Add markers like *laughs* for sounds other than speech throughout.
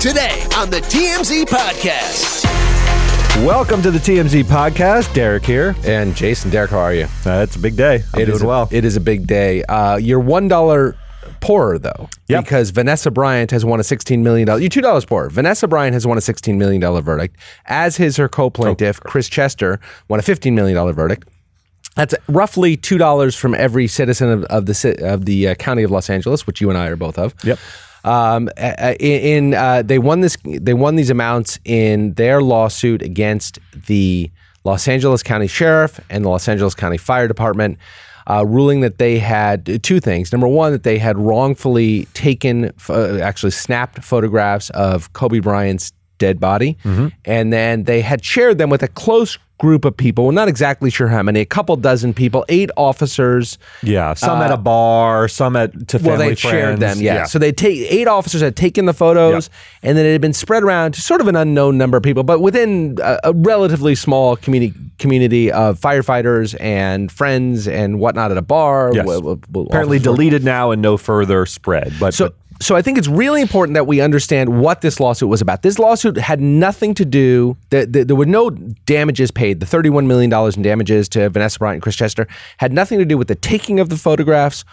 Today on the TMZ Podcast. Welcome to the TMZ podcast. Derek here. And Jason, Derek, how are you? Uh, it's a big day. I'm It doing is a- well. It is a big day. Uh, you're one dollar poorer though, Yep. because Vanessa Bryant has won a sixteen million dollars. You're two dollars poorer. Vanessa Bryant has won a sixteen million dollar verdict, as has her co-plaintiff Chris Chester won a fifteen million dollar verdict. That's roughly two dollars from every citizen of, of the ci- of the uh, county of Los Angeles, which you and I are both of. Yep. Um, in in, uh, they won this they won these amounts in their lawsuit against the Los Angeles County Sheriff and the Los Angeles County Fire Department, uh, ruling that they had two things. Number one, that they had wrongfully taken, uh, actually snapped photographs of Kobe Bryant's dead body, and then they had shared them with a close group of people. We're not exactly sure how many, a couple dozen people, eight officers. yeah, some at a bar, some at to family Uh, Well, they shared them, yeah. So they take eight officers had taken the photos, and then it had been spread around to sort of an unknown number of people, but within a, a relatively small community community of firefighters and friends and whatnot at a bar. Yes. Well, well, well, Apparently officers were- deleted now and no further spread. But, so, but so I think it's really important that we understand what this lawsuit was about. This lawsuit had nothing to do. There, were no damages paid. The thirty-one million dollars in damages to Vanessa Bryant and Chris Chester had nothing to do with the taking of the photographs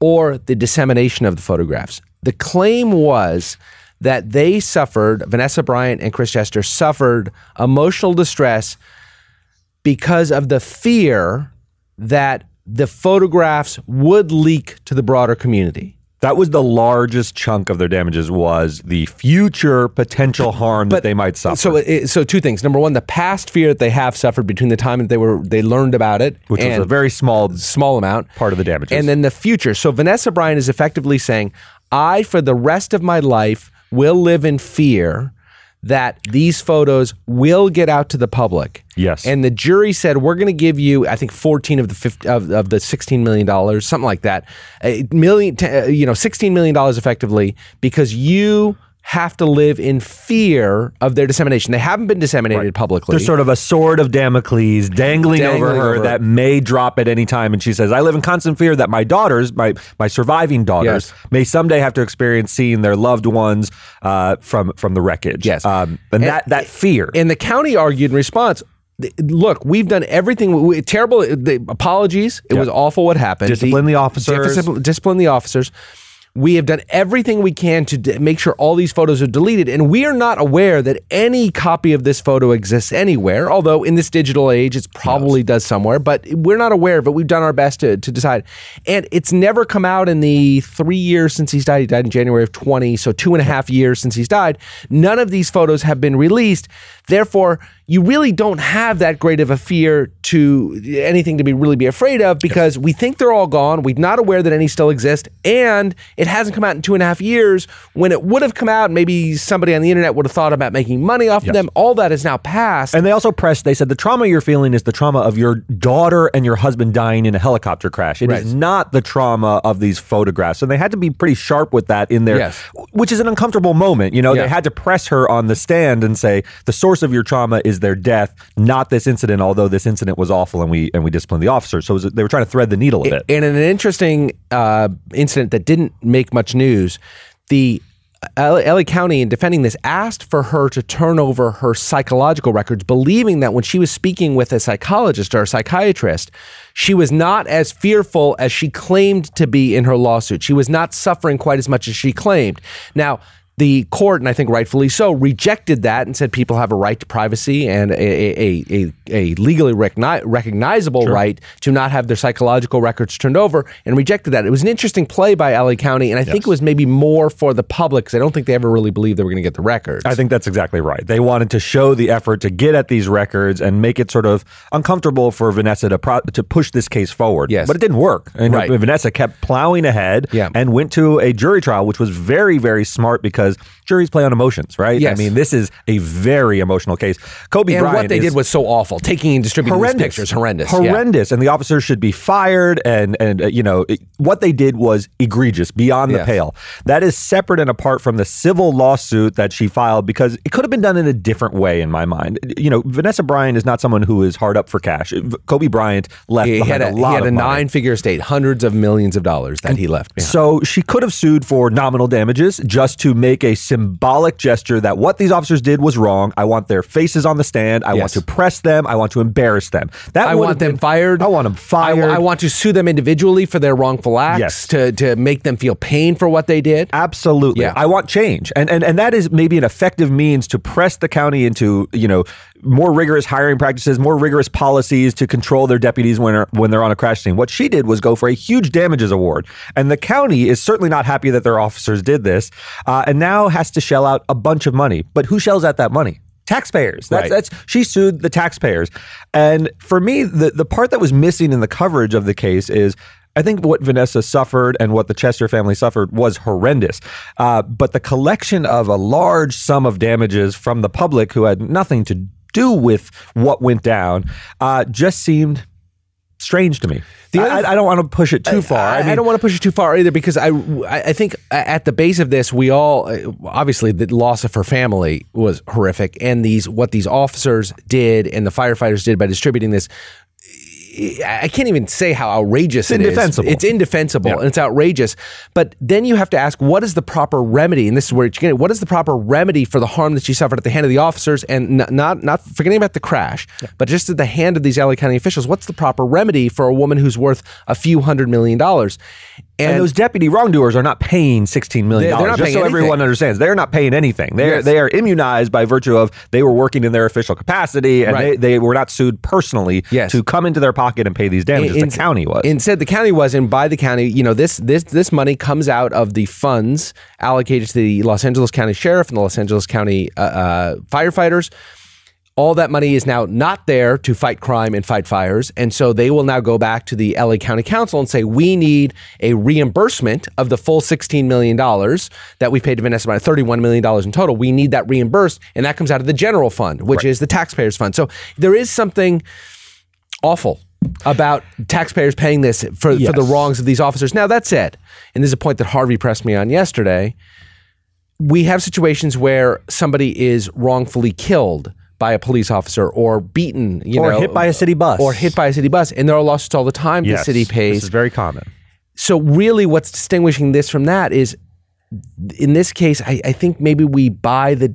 or the dissemination of the photographs. The claim was that they suffered. Vanessa Bryant and Chris Chester suffered emotional distress because of the fear that the photographs would leak to the broader community. That was the largest chunk of their damages was the future potential harm that they might suffer. So, it, so two things. Number one, the past fear that they have suffered between the time that they were they learned about it, which was a very small small amount part of the damages. and then the future. So Vanessa Bryant is effectively saying, I for the rest of my life will live in fear that these photos will get out to the public. Yes. And the jury said we're going to give you, I think, fourteen of the 50, of, of the sixteen million dollars, something like that, a million, t- uh, you know, sixteen million dollars effectively because you have to live in fear of their dissemination. They haven't been disseminated publicly. There's sort of a sword of Damocles dangling, over her over. that may drop at any time. And she says, I live in constant fear that my daughters, my, my surviving daughters, Yes. may someday have to experience seeing their loved ones uh, from, from the wreckage. Yes. Um, and, And- that, that fear. And the county argued in response. Look, we've done everything. We, terrible the apologies. It was awful what happened. Discipline the officers. Discipline, discipline the officers. We have done everything we can to d- make sure all these photos are deleted, and we are not aware that any copy of this photo exists anywhere. Although in this digital age, it probably does somewhere, but we're not aware of it. We've done our best to, to decide, and it's never come out in the three years since he's died. He died in January of twenty, so two and a half years since he's died. None of these photos have been released. Therefore, you really don't have that great of a fear to anything to be really be afraid of because we think they're all gone. We're not aware that any still exist, and it hasn't come out in two and a half years. When it would have come out, maybe somebody on the internet would have thought about making money off of them. All that is now past. And they also pressed, they said the trauma you're feeling is the trauma of your daughter and your husband dying in a helicopter crash. It is Right. not the trauma of these photographs. And they had to be pretty sharp with that in there, Yes. which is an uncomfortable moment. You know, Yeah. they had to press her on the stand and say the source of your trauma is their death, not this incident, although this incident was awful and we and we disciplined the officer. So was, they were trying to thread the needle a bit. And in an interesting uh, incident that didn't make much news, the L- LA County, in defending this, asked for her to turn over her psychological records, believing that when she was speaking with a psychologist or a psychiatrist, she was not as fearful as she claimed to be in her lawsuit. She was not suffering quite as much as she claimed. Now, the court, and I think rightfully so, rejected that and said people have a right to privacy and a, a, a, a legally recogni- recognizable right to not have their psychological records turned over and rejected that. It was an interesting play by LA County, and I think it was maybe more for the public because I don't think they ever really believed they were going to get the records. I think that's exactly right. They wanted to show the effort to get at these records and make it sort of uncomfortable for Vanessa to pro- to push this case forward. Yes. but it didn't work. And Right. Vanessa kept plowing ahead Yeah. and went to a jury trial, which was very very smart because juries play on emotions, right? Yes. I mean, this is a very emotional case. Kobe and Bryant what they did was so awful. Taking and distributing these pictures, horrendous. yeah. horrendous, and the officers should be fired. And and uh, you know it, what they did was egregious, beyond the Yes. pale. That is separate and apart from the civil lawsuit that she filed because it could have been done in a different way, in my mind. You know, Vanessa Bryant is not someone who is hard up for cash. Kobe Bryant left He had a, a, lot he had of a nine-figure estate, hundreds of millions of dollars that he left behind. So she could have sued for nominal damages just to make make a symbolic gesture that what these officers did was wrong. I want their faces on the stand. I want to press them. I want to embarrass them. That I want them been- fired. I want them I, fired. I want to sue them individually for their wrongful acts Yes. to to make them feel pain for what they did. Absolutely. Yeah. I want change. And, and and that is maybe an effective means to press the county into, you know, more rigorous hiring practices, more rigorous policies to control their deputies when are, when they're on a crash scene. What she did was go for a huge damages award. And the county is certainly not happy that their officers did this uh, and now has to shell out a bunch of money. But who shells out that money? Taxpayers. That's, Right. that's she sued the taxpayers. And for me, the, the part that was missing in the coverage of the case is I think what Vanessa suffered and what the Chester family suffered was horrendous. Uh, but the collection of a large sum of damages from the public who had nothing to do with what went down uh, just seemed strange to me. I, I- I don't want to push it too far. I, I don't want to push it too far either because I, I I think at the base of this we all obviously the loss of her family was horrific and these what these officers did and the firefighters did by distributing this I can't even say how outrageous it is. indefensible. It's indefensible Yeah. and it's outrageous. But then you have to ask, what is the proper remedy? And this is where it's getting. What is the proper remedy for the harm that she suffered at the hand of the officers, and n- not not forgetting about the crash, but just at the hand of these LA County officials? What's the proper remedy for a woman who's worth a few hundred million dollars? And, those deputy wrongdoers are not paying sixteen million dollars. Just so paying everyone understands, they're not paying anything. They're Yes. they are immunized by virtue of they were working in their official capacity, and Right. they, they were not sued personally Yes. to come into their pocket and pay these damages. In- the county was. Instead, the county was, and by the county, you know, this this this money comes out of the funds allocated to the Los Angeles County Sheriff and the Los Angeles County uh, uh, firefighters. All that money is now not there to fight crime and fight fires, and so they will now go back to the LA County Council and say, "We need a reimbursement of the full sixteen million dollars that we paid to Vanessa, about thirty-one million dollars in total. We need that reimbursed, and that comes out of the general fund, which is the taxpayers' fund. So there is something awful about taxpayers paying this for, for the wrongs of these officers. Now, that said, and this is a point that Harvey pressed me on yesterday, we have situations where somebody is wrongfully killed by a police officer or beaten, you Or know, hit by a city bus. or hit by a city bus, and there are lawsuits all the time. Yes, the city pays. This is very common. so, really, what's distinguishing this from that is, in this case, I, I think maybe we buy the.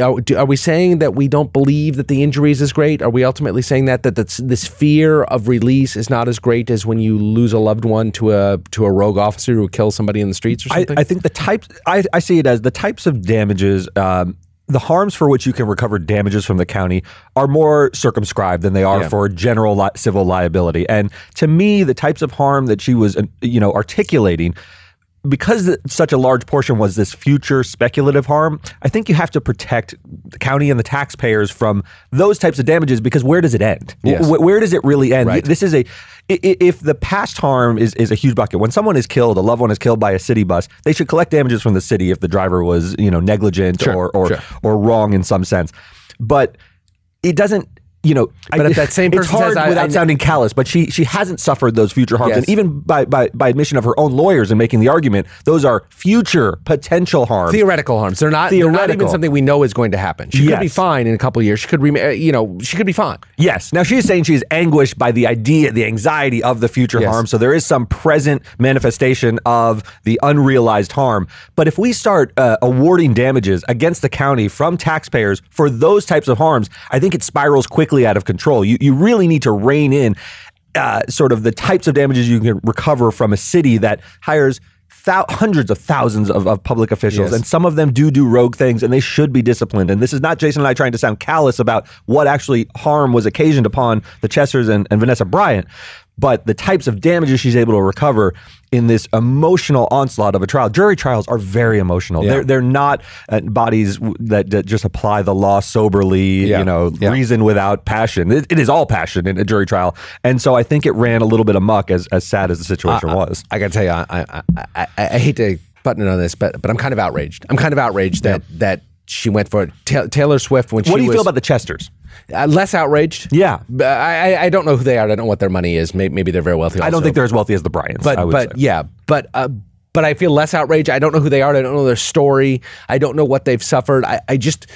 Are, do- are we saying that we don't believe that the injuries is great? Are we ultimately saying that that that's, this fear of release is not as great as when you lose a loved one to a to a rogue officer who kills somebody in the streets or something? I think the types I, I see it as the types of damages um, the harms for which you can recover damages from the county are more circumscribed than they are Yeah. for general li- civil liability and to me the types of harm that she was uh, you know articulating because such a large portion was this future speculative harm, I think you have to protect the county and the taxpayers from those types of damages because where does it end? Yes. Wh- where does it really end? Right. This is a if the past harm is, is a huge bucket. When someone is killed, a loved one is killed by a city bus, they should collect damages from the city if the driver was you know negligent Sure, or or, sure. or wrong in some sense. But it doesn't. You know, But if that same *laughs* it's person hard says, I- without I- sounding callous, but she she hasn't suffered those future harms, Yes. and even by, by by admission of her own lawyers and making the argument, those are future potential harms. Theoretical harms. They're not, they're not even Theoretical. something we know is going to happen. She could be fine in a couple of years. She could, rem- uh, you know, she could be fine. Yes. Now she's saying she's anguished by the idea, the anxiety of the future Yes. harm. So there is some present manifestation of the unrealized harm. But if we start uh, awarding damages against the county from taxpayers for those types of harms, I think it spirals quickly out of control. You you really need to rein in uh, sort of the types of damages you can recover from a city that hires. Thou- hundreds of thousands of, of public officials, Yes. and some of them do do rogue things, and they should be disciplined. And this is not Jason and I trying to sound callous about what actually harm was occasioned upon the Chesters and, and Vanessa Bryant, but the types of damages she's able to recover in this emotional onslaught of a trial. Jury trials are very emotional. Yeah. They're they're not uh, bodies that, that just apply the law soberly, Yeah. you know, Yeah. reason without passion. It, it is all passion in a jury trial, and so I think it ran a little bit amok, as as sad as the situation was. I got to tell you, I, I, I, I, I hate to button it on this, but but I'm kind of outraged. I'm kind of outraged that that she went for it. Ta- Taylor Swift when she What do you was feel about the Chesters? uh, less outraged. Yeah. I, I I don't know who they are. I don't know what their money is. Maybe, maybe they're very wealthy. I don't think they're as wealthy as the Bryants. I But would but say. yeah, but uh, but I feel less outraged. I don't know who they are. I don't know their story. I don't know what they've suffered. I, I just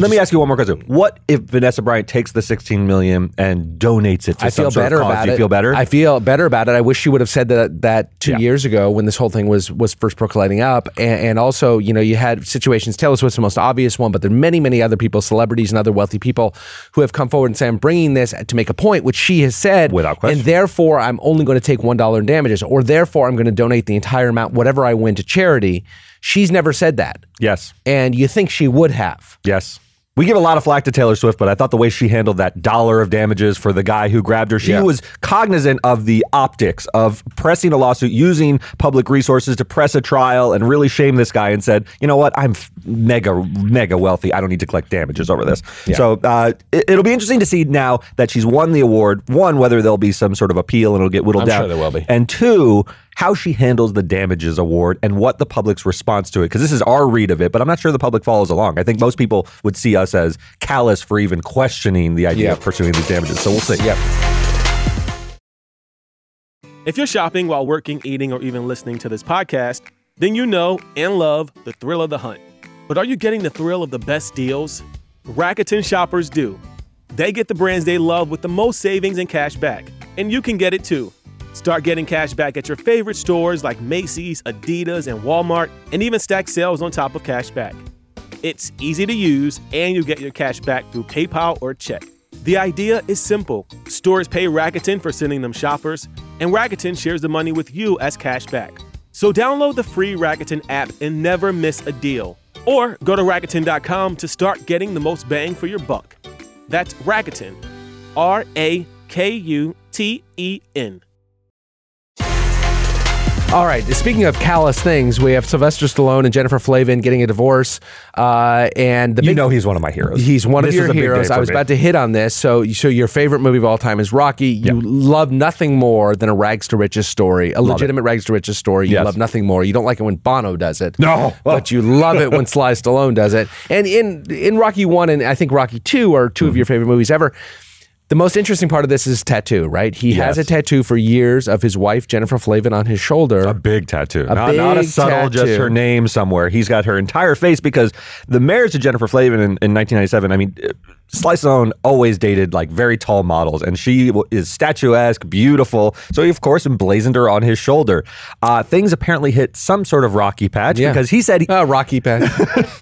Let me ask you one more question. What if Vanessa Bryant takes the 16 million and donates it to I some feel sort better of cause? about Do you it. feel better? I feel better about it. I wish she would have said that that two Yeah. years ago when this whole thing was was first percolating up. And, and also, you know, you had situations. Taylor Swift's the most obvious one, but there are many, many other people, celebrities and other wealthy people, who have come forward and said, "I'm bringing this to make a point," which she has said, Without question. And therefore, I'm only going to take one dollar in damages, or therefore, I'm going to donate the entire amount, whatever I win, to charity. She's never said that, yes. and you think she would have. Yes. We give a lot of flack to Taylor Swift, but I thought the way she handled that dollar of damages for the guy who grabbed her, she Yeah. was cognizant of the optics of pressing a lawsuit, using public resources to press a trial and really shame this guy and said, you know what, I'm mega, mega wealthy. I don't need to collect damages over this. So uh, it, it'll be interesting to see now that she's won the award, one, whether there'll be some sort of appeal and it'll get whittled I'm down. sure there will be. And two, how she handles the damages award and what the public's response to it. Because this is our read of it, but I'm not sure the public follows along. I think most people would see us as callous for even questioning the idea Yeah. of pursuing these damages. So we'll see. Yep. If you're shopping while working, eating, or even listening to this podcast, then you know and love the thrill of the hunt. But are you getting the thrill of the best deals? Rakuten shoppers do. They get the brands they love with the most savings and cash back. And you can get it too. Start getting cash back at your favorite stores like Macy's, Adidas, and Walmart, and even stack sales on top of cash back. It's easy to use, and you get your cash back through PayPal or check. The idea is simple stores pay Rakuten for sending them shoppers, and Rakuten shares the money with you as cash back. So download the free Rakuten app and never miss a deal. Or go to Rakuten.com to start getting the most bang for your buck. That's Rakuten. R A K U T E N. All right. Speaking of callous things, we have Sylvester Stallone and Jennifer Flavin getting a divorce. Uh, and the You big, know he's one of my heroes. he's one This of your a big day heroes. I was me. about to hit on this. So, so your favorite movie of all time is Rocky. You love nothing more than a rags to riches story, a legitimate rags to riches story. You Yes. love nothing more. You don't like it when Bono does it. No. but you love it when *laughs* Sly Stallone does it. And in in Rocky One and I think Rocky Two are 2 of your favorite movies ever. The most interesting part of this is tattoo, right? He has a tattoo for years of his wife Jennifer Flavin on his shoulder. A big tattoo. not, not a big subtle, just tattoo. her name somewhere. He's got her entire face because the marriage to Jennifer Flavin in, in 1997, I mean, Sly Stallone always dated like very tall models, and she is statuesque, beautiful. So he, of course, emblazoned her on his shoulder. Uh, things apparently hit some sort of rocky patch Yeah. because he said he, Uh, Rocky Patch.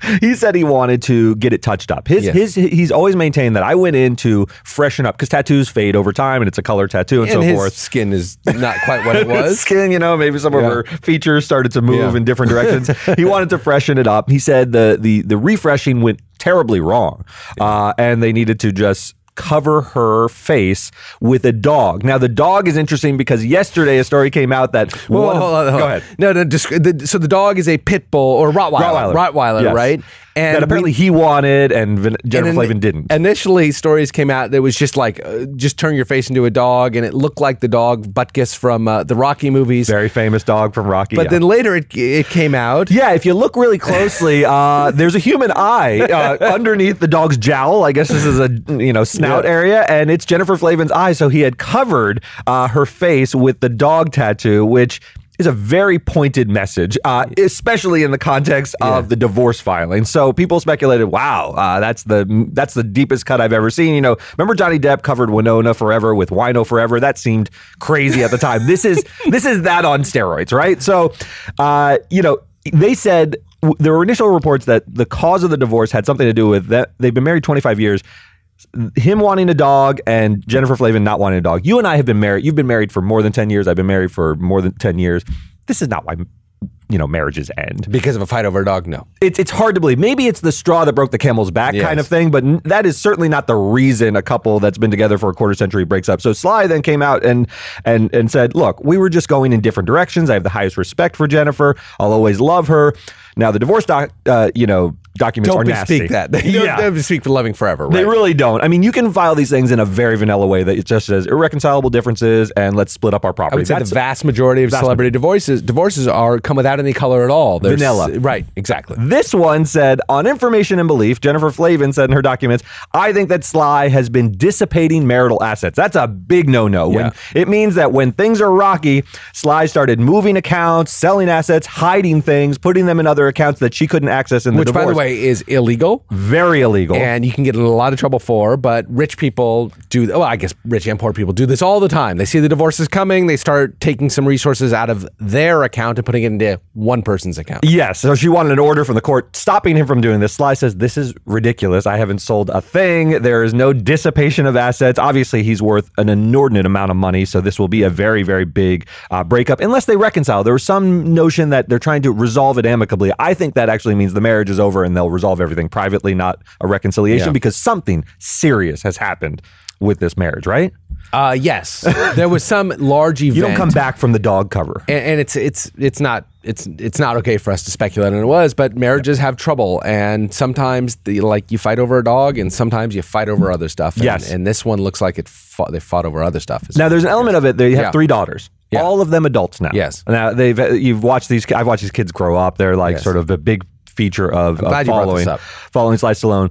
*laughs* he said he wanted to get it touched up. His, Yes. his, he's always maintained that I went in to freshen up because tattoos fade over time and it's a color tattoo and, and so his forth. skin is not quite what it *laughs* was. skin, you know, maybe some of Yeah. her features started to move Yeah. in different directions. *laughs* he wanted to freshen it up. He said the the the refreshing went terribly wrong, uh, and they needed to just cover her face with a dog. Now the dog is interesting because yesterday a story came out that of- hold on, hold go ahead. No, no. Just, the, so the dog is a pit bull or Rottweiler. Rottweiler, Yes. right? And that apparently we- he wanted and Vin- Jennifer and Flavin didn't. Initially, stories came out that was just like, uh, just turn your face into a dog, and it looked like the dog Butkus from uh, the Rocky movies. Very famous dog from Rocky. but yeah. then later it, it came out. Yeah, if you look really closely, *laughs* uh, there's a human eye uh, *laughs* underneath the dog's jowl. I guess this is a you know snout Yeah. area, and it's Jennifer Flavin's eye. So he had covered uh, her face with the dog tattoo, which is a very pointed message, uh, especially in the context of the divorce filing. So people speculated, "Wow, uh, that's the that's the deepest cut I've ever seen." You know, remember Johnny Depp covered Winona Forever with Wino Forever? That seemed crazy at the time. this is *laughs* this is that on steroids, right? So, uh, you know, they said w- there were initial reports that the cause of the divorce had something to do with that they've been married 25 years him wanting a dog and Jennifer Flavin not wanting a dog. You and I have been married. You've been married for more than 10 years. I've been married for more than 10 years. This is not why you know marriages end. Because of a fight over a dog, no. It's it's hard to believe. Maybe it's the straw that broke the camel's back Yes. kind of thing, but n- that is certainly not the reason a couple that's been together for a quarter century breaks up. So Sly then came out and and and said, "Look, we were just going in different directions. I have the highest respect for Jennifer. I'll always love her." Now the divorce doc, uh, you know, documents are Don't nasty. bespeak that. *laughs* They don't, Yeah. don't bespeak for loving forever, right? They really don't. I mean, you can file these things in a very vanilla way that it just says irreconcilable differences and let's split up our property. I would say That's- the vast majority of vast celebrity divorces divorces are come without any color at all. They're Vanilla. s- right? Exactly. This one said, on information and belief, Jennifer Flavin said in her documents, I think that Sly has been dissipating marital assets. That's a big no no. When Yeah. It means that when things are rocky, Sly started moving accounts, selling assets, hiding things, putting them in other accounts that she couldn't access in the Which, divorce. Is illegal. Very illegal. And you can get in a lot of trouble for, but rich people do. Well, I guess rich and poor people do this all the time. They see the divorce is coming, they start taking some resources out of their account and putting it into one person's account. Yes. So she wanted an order from the court stopping him from doing this. Sly says, This is ridiculous. I haven't sold a thing. There is no dissipation of assets. Obviously, he's worth an inordinate amount of money. So this will be a very, very big uh, breakup unless they reconcile. There was some notion that they're trying to resolve it amicably. I think that actually means the marriage is over and they'll resolve everything privately, not a reconciliation, Yeah. because something serious has happened with this marriage, right? Uh, yes, *laughs* there was some large event. You don't come back from the dog cover. and, and it's it's it's not it's it's not okay for us to speculate on it was, but marriages have trouble, and sometimes the like you fight over a dog, and sometimes you fight over other stuff. And, Yes. and this one looks like it fought, they fought over other stuff. Now, there's an element of it. They have Yeah. three daughters. Yeah. All of them adults now. Yes. Now they've you've watched these. I've watched these kids grow up. They're like Yes. sort of a big feature of, of following following Sly Stallone.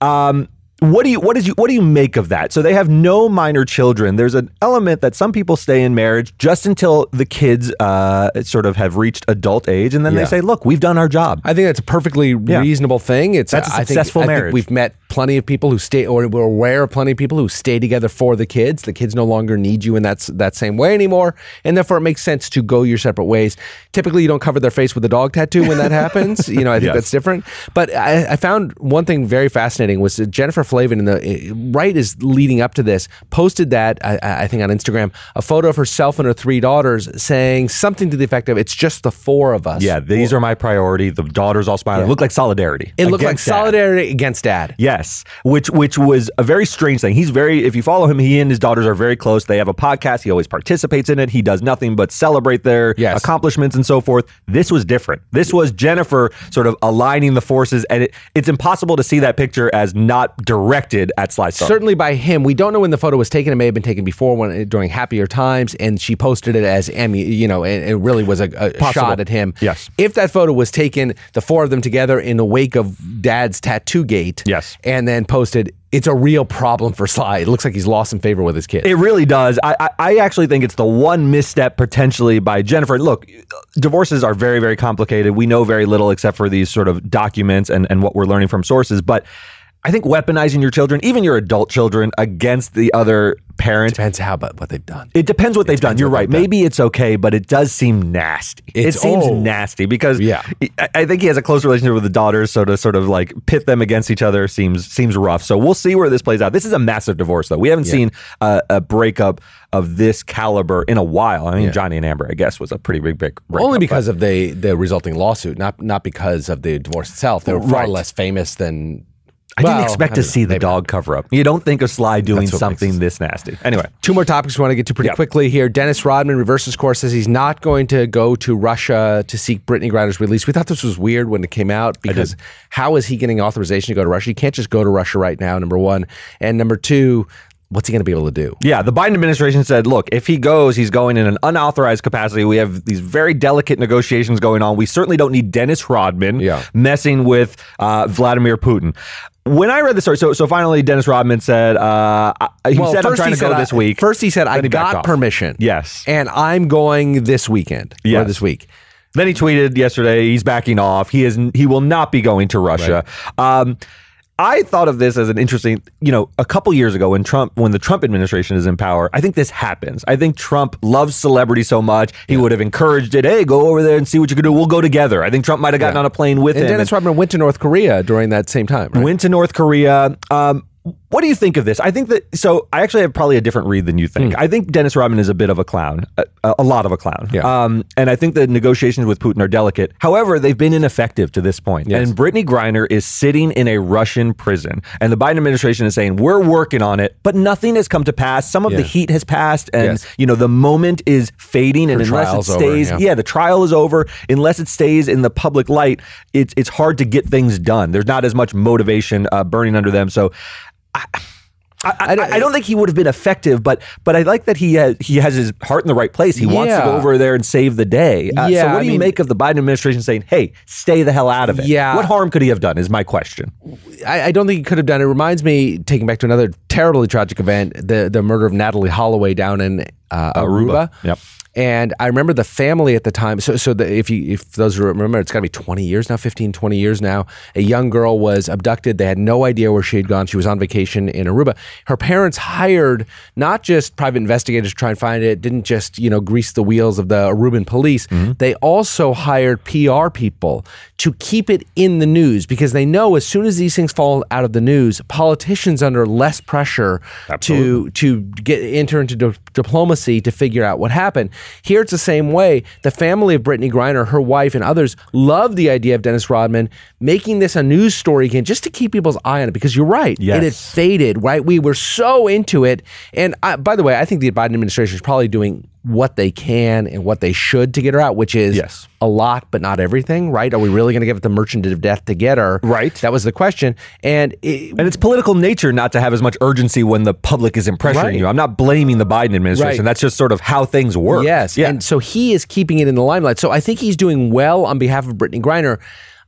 Um, what do you what is you what do you make of that? So they have no minor children. There's an element that some people stay in marriage just until the kids uh, sort of have reached adult age, and then Yeah. they say, "Look, we've done our job." I think that's a perfectly reasonable thing. It's That's a I think- successful I think marriage. we've met plenty of people who stay, or we're aware of plenty of people who stay together for the kids. The kids no longer need you in that that same way anymore, and therefore it makes sense to go your separate ways. Typically, you don't cover their face with a dog tattoo when that happens. You know, I think Yes. that's different. But I, I found one thing very fascinating was that Jennifer Flavin in the eh, right is leading up to this posted that I, I think on Instagram a photo of herself and her three daughters saying something to the effect of "It's just the four of us." yeah, these are my priority. The daughters all smiling. It looked like solidarity. It looked like against dad. solidarity against dad. Yes, which which was a very strange thing. He's very if you follow him, he and his daughters are very close. They have a podcast. He always participates in it. He does nothing but celebrate their Yes. accomplishments and so forth. This was different. This was Jennifer sort of aligning the forces, and it, it's impossible to see that picture as not directed at Sly Stallone. certainly by him. We don't know when the photo was taken. It may have been taken before when uh, during happier times, and she posted it as Emmy. You know, and it really was a, a shot at him. Yes. If that photo was taken, the four of them together in the wake of Dad's tattoo gate. Yes. And then posted, it's a real problem for Sly. It looks like he's lost some favor with his kids. It really does. I, I, I actually think it's the one misstep potentially by Jennifer. Look, divorces are very, very complicated. We know very little except for these sort of documents and, and what we're learning from sources. But I think weaponizing your children, even your adult children, against the other parent, Depends how, but what they've done. it depends what they've done. You're right. Maybe it's okay, but it does seem nasty. it seems nasty because Yeah. I, I think he has a close relationship with the daughters, so to sort of like pit them against each other seems seems rough. So we'll see where this plays out. This is a massive divorce, though. We haven't seen a, a breakup of this caliber in a while. I mean, Johnny and Amber, I guess, was a pretty big, big breakup. Only but- because of the the resulting lawsuit, not not because of the divorce itself. They were far Right. less famous than. I didn't expect I to see the not. dog cover up. You don't think of Sly doing That's what makes something this nasty. Anyway, Two more topics we want to get to pretty Yeah. quickly here. Dennis Rodman reverses course says he's not going to go to Russia to seek Brittney Griner's release. We thought this was weird when it came out because how is he getting authorization to go to Russia? He can't just go to Russia right now, number one. And number two, what's he going to be able to do? Yeah, the Biden administration said, look, if he goes, he's going in an unauthorized capacity. We have these very delicate negotiations going on. We certainly don't need Dennis Rodman Yeah. messing with uh, Vladimir Putin. When I read the story, so so finally, Dennis Rodman said, uh, I- he said, I'm trying to go said, this week. First, he said, I he got permission. Yes. And I'm going this weekend Yeah, this week. Then he tweeted yesterday he's backing off. He is he will not be going to Russia. Um, I thought of this as an interesting, you know, a couple years ago when Trump, when the Trump administration is in power, I think this happens. I think Trump loves celebrity so much he would have encouraged it. Hey, go over there and see what you can do. We'll go together. I think Trump might have gotten Yeah. on a plane with And him. Dennis Rodman went to North Korea during that same time. Right? went to North Korea. Um, what do you think of this? I think that so. I actually have probably a different read than you think. I think Dennis Rodman is a bit of a clown, a, a lot of a clown. Yeah. Um, and I think the negotiations with Putin are delicate. However, they've been ineffective to this point. Yes. And Brittney Griner is sitting in a Russian prison, and the Biden administration is saying we're working on it, but nothing has come to pass. Some of the heat has passed, and Yes. you know the moment is fading, and Her unless it trial's over, stays, yeah. yeah, the trial is over. Unless it stays in the public light, it's it's hard to get things done. There's not as much motivation uh, burning under them. So. I, I, I, I don't think he would have been effective, but but I like that he has, he has his heart in the right place. He wants to go over there and save the day. Uh, Yeah, so what do you mean- make of the Biden administration saying, "Hey, stay the hell out of it"? Yeah. What harm could he have done? Is my question. I, I don't think he could have done. It reminds me, taking back to another terribly tragic event, the the murder of Natalee Holloway down in uh, Aruba. Yep. And I remember the family at the time. So, so the, if you if those who remember, it's got to be 20 years now, 15, 20 years now. A young girl was abducted. They had no idea where she had gone. She was on vacation in Aruba. Her parents hired not just private investigators to try and find it. Didn't just you know grease the wheels of the Aruban police. They also hired PR people to keep it in the news because they know as soon as these things fall out of the news, politicians under less pressure to to get enter into di- diplomacy to figure out what happened. Here it's the same way. The family of Brittney Griner, her wife, and others love the idea of Dennis Rodman making this a news story again, just to keep people's eye on it. Because you're right, it had faded. Right, we were so into it. And I, by the way, I think the Biden administration is probably doing what they can and what they should to get her out, which is Yes. a lot, but not everything. Right? Are we really going to give it the merchant of death to get her? Right. That was the question. And it, And it's political nature not to have as much urgency when the public is pressuring Right. you. I'm not blaming the Biden administration. Right. That's just sort of how things work. Yes. Yeah. And so he is keeping it in the limelight. So I think he's doing well on behalf of Brittney Griner.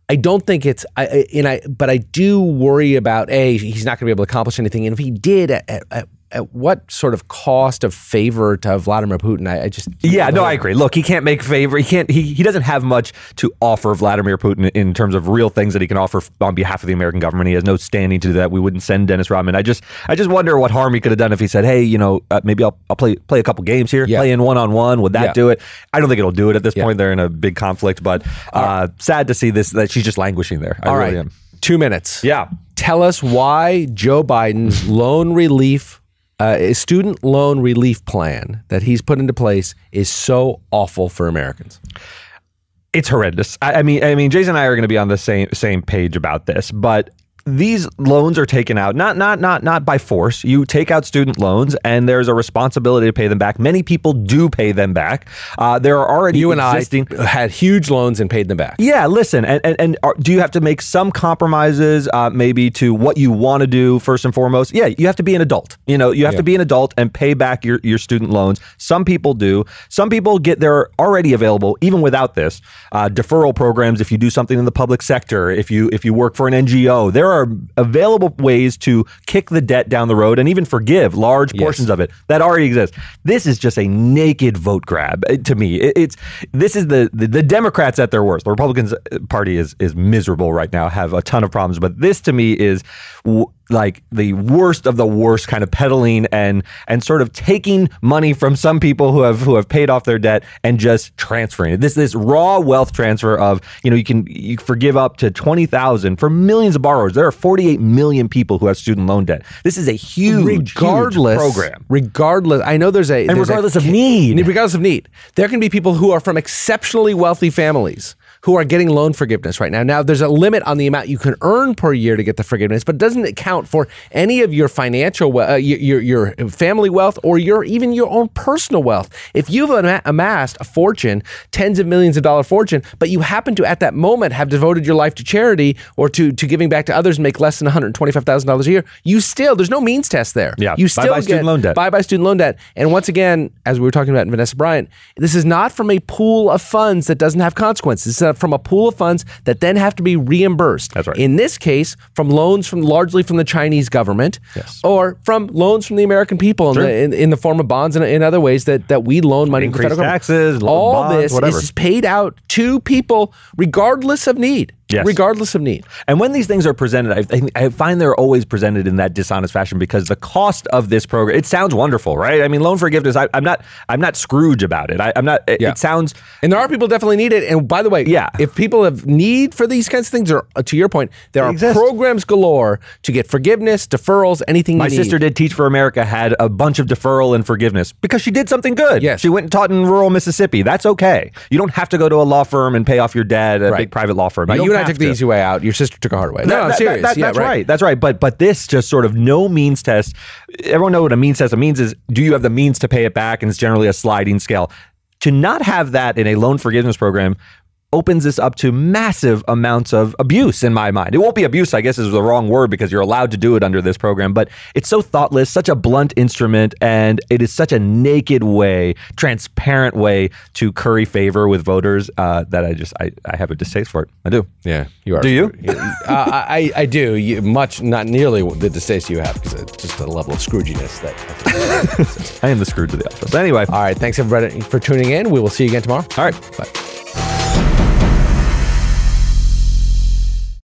I don't think it's, I, I- and I, but I do worry about a he's not going to be able to accomplish anything, and if he did, at, at, at, at what sort of cost of favor to Vladimir Putin? I, I just Yeah, no, I agree. Look, he can't make favor. He can't. He, he doesn't have much to offer Vladimir Putin in terms of real things that he can offer on behalf of the American government. He has no standing to do that. We wouldn't send Dennis Rodman. I just, I just wonder what harm he could have done if he said, "Hey, you know, uh, maybe I'll, I'll play play a couple games here, Yeah. play in one on one. Would that Yeah. do it? I don't think it'll do it at this Yeah. point. They're in a big conflict, but uh, sad to see this that she's just languishing there. I All really right, am. two minutes. Yeah. Tell us why Joe Biden's *laughs* loan relief, uh, student loan relief plan that he's put into place is so awful for Americans. it's horrendous. I, I mean, I mean, Jason and I are going to be on the same same page about this, but these loans are taken out not not not not by force. You take out student loans, and there's a responsibility to pay them back. Many people do pay them back. Uh, there are already You and existing. I had huge loans and paid them back. Yeah, listen, and and, and are, do you have to make some compromises, uh, maybe to what you want to do first and foremost? Yeah, you have to be an adult. You know, you have to be an adult and pay back your your student loans. Some people do. Some people get they're already available even without this uh, deferral programs. If you do something in the public sector, if you if you work for an NGO, there are available ways to kick the debt down the road and even forgive large portions of it that already exist. This is just a naked vote grab uh, to me. It- it's this is the, the the Democrats at their worst. The Republicans Party is is miserable right now, have a ton of problems, but this to me is w- like the worst of the worst kind of peddling and and sort of taking money from some people who have who have paid off their debt and just transferring it. This this raw wealth transfer of you know you can you forgive up to twenty thousand for millions of borrowers. There are forty eight million people who have student loan debt. This is a huge, regardless huge program. Regardless, I know there's a And there's a regardless of need. regardless of need, there can be people who are from exceptionally wealthy families who are getting loan forgiveness right now. Now, there's a limit on the amount you can earn per year to get the forgiveness, but doesn't it count for any of your financial, uh, your, your your family wealth or your even your own personal wealth. If you've amassed a fortune, tens of millions of dollar fortune, but you happen to at that moment have devoted your life to charity or to to giving back to others and make less than one hundred twenty five thousand dollars a year, you still there's no means test there. Yeah, you bye-bye still get student loan debt. Bye bye student loan debt. And once again, as we were talking about in Vanessa Bryant, this is not from a pool of funds that doesn't have consequences. Is uh, from a pool of funds that then have to be reimbursed. That's right. In this case, from loans from largely from the Chinese government, Yes. or from loans from the American people in, the, in, in the form of bonds and in other ways that, that we loan money Increased federal taxes, lo- All bonds, this whatever. is paid out to people regardless of need. Yes. Regardless of need. And when these things are presented, I, I find they're always presented in that dishonest fashion because the cost of this program, it sounds wonderful, right? I mean, loan forgiveness, I, I'm not, I'm not Scrooge about it. I, I'm not, it, Yeah. it sounds, And there are people definitely need it. And by the way, Yeah. if people have need for these kinds of things, or uh, to your point, there are exist. programs galore to get forgiveness, deferrals, anything my sister did Teach for America had a bunch of deferral and forgiveness because she did something good. Yes. She went and taught in rural Mississippi. That's okay. You don't have to go to a law firm and pay off your debt, a Right. big private law firm. Right, you I have took the easy way out. Your sister took a hard way. No, That- I'm that- serious. that- yeah, that's right. That's right. But but this just sort of no means test. Everyone know what a means test means is do you have the means to pay it back? And it's generally a sliding scale. To not have that in a loan forgiveness program opens this up to massive amounts of abuse in my mind. It won't be abuse, I guess is the wrong word because you're allowed to do it under this program, but it's so thoughtless, such a blunt instrument, and it is such a naked way, transparent way to curry favor with voters uh, that I just, I, I have a distaste for it. I do. Yeah, you are. Do you? *laughs* uh, I, I do. You, much, not nearly the distaste you have because it's just a level of Scrooginess that. I *laughs* am the Scrooge of the office. But Anyway, All right. Thanks everybody for tuning in. We will see you again tomorrow. all right. Bye. Thank you.